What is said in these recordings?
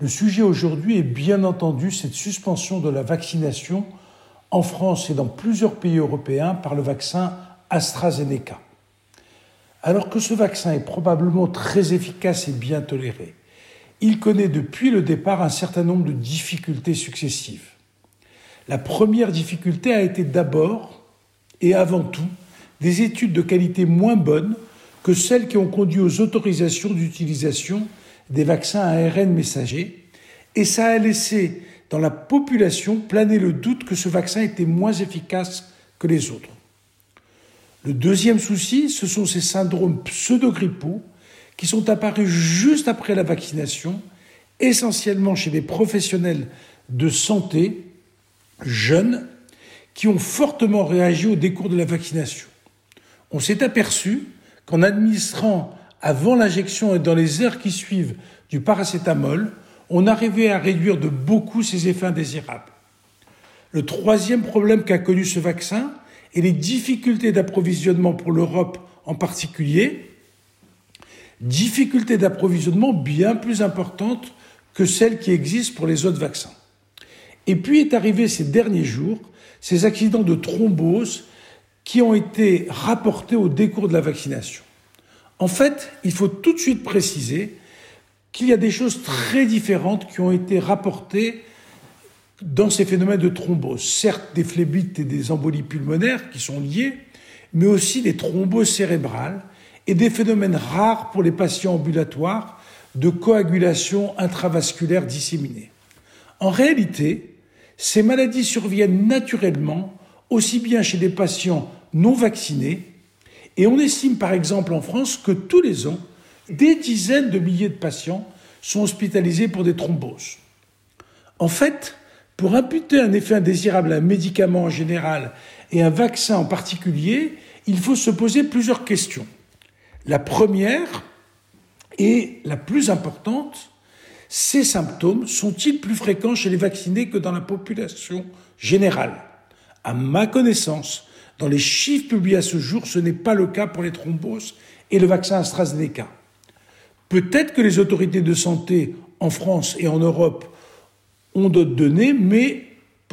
Le sujet aujourd'hui est bien entendu cette suspension de la vaccination en France et dans plusieurs pays européens par le vaccin AstraZeneca. Alors que ce vaccin est probablement très efficace et bien toléré, il connaît depuis le départ un certain nombre de difficultés successives. La première difficulté a été d'abord et avant tout des études de qualité moins bonnes que celles qui ont conduit aux autorisations d'utilisation des vaccins à ARN messager, et ça a laissé dans la population planer le doute que ce vaccin était moins efficace que les autres. Le deuxième souci, ce sont ces syndromes pseudo-grippaux qui sont apparus juste après la vaccination, essentiellement chez des professionnels de santé jeunes qui ont fortement réagi au décours de la vaccination. On s'est aperçu qu'en administrant avant l'injection et dans les heures qui suivent du paracétamol, on arrivait à réduire de beaucoup ces effets indésirables. Le troisième problème qu'a connu ce vaccin est les difficultés d'approvisionnement pour l'Europe en particulier, difficultés d'approvisionnement bien plus importantes que celles qui existent pour les autres vaccins. Et puis est arrivé ces derniers jours ces accidents de thrombose qui ont été rapportés au décours de la vaccination. En fait, il faut tout de suite préciser qu'il y a des choses très différentes qui ont été rapportées dans ces phénomènes de thrombose. Certes, des phlébites et des embolies pulmonaires qui sont liés, mais aussi des thromboses cérébrales et des phénomènes rares pour les patients ambulatoires de coagulation intravasculaire disséminée. En réalité, ces maladies surviennent naturellement aussi bien chez des patients non vaccinés et on estime par exemple en France que tous les ans, des dizaines de milliers de patients sont hospitalisés pour des thromboses. En fait, pour imputer un effet indésirable à un médicament en général et un vaccin en particulier, il faut se poser plusieurs questions. La première, et la plus importante, ces symptômes sont-ils plus fréquents chez les vaccinés que dans la population générale? À ma connaissance, dans les chiffres publiés à ce jour, ce n'est pas le cas pour les thromboses et le vaccin AstraZeneca. Peut-être que les autorités de santé en France et en Europe ont d'autres données, mais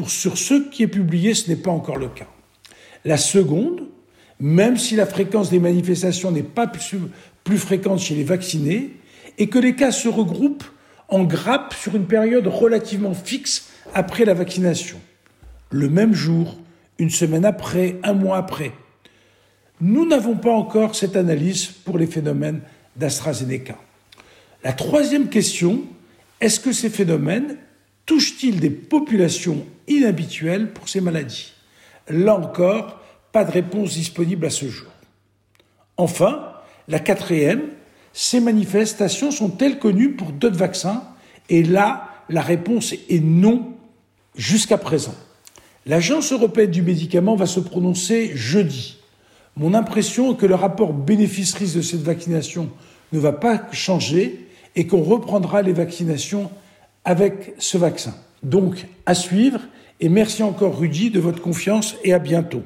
sur ce qui est publié, ce n'est pas encore le cas. La seconde, même si la fréquence des manifestations n'est pas plus, plus fréquente chez les vaccinés, et que les cas se regroupent en grappe sur une période relativement fixe après la vaccination. Le même jour, une semaine après, un mois après. Nous n'avons pas encore cette analyse pour les phénomènes d'AstraZeneca. La troisième question, est-ce que ces phénomènes touchent-ils des populations inhabituelles pour ces maladies? Là encore, pas de réponse disponible à ce jour. Enfin, la quatrième, ces manifestations sont-elles connues pour d'autres vaccins? Et là, la réponse est non jusqu'à présent. L'Agence européenne du médicament va se prononcer jeudi. Mon impression est que le rapport bénéfice-risque de cette vaccination ne va pas changer et qu'on reprendra les vaccinations avec ce vaccin. Donc, à suivre, et merci encore Rudy de votre confiance et à bientôt.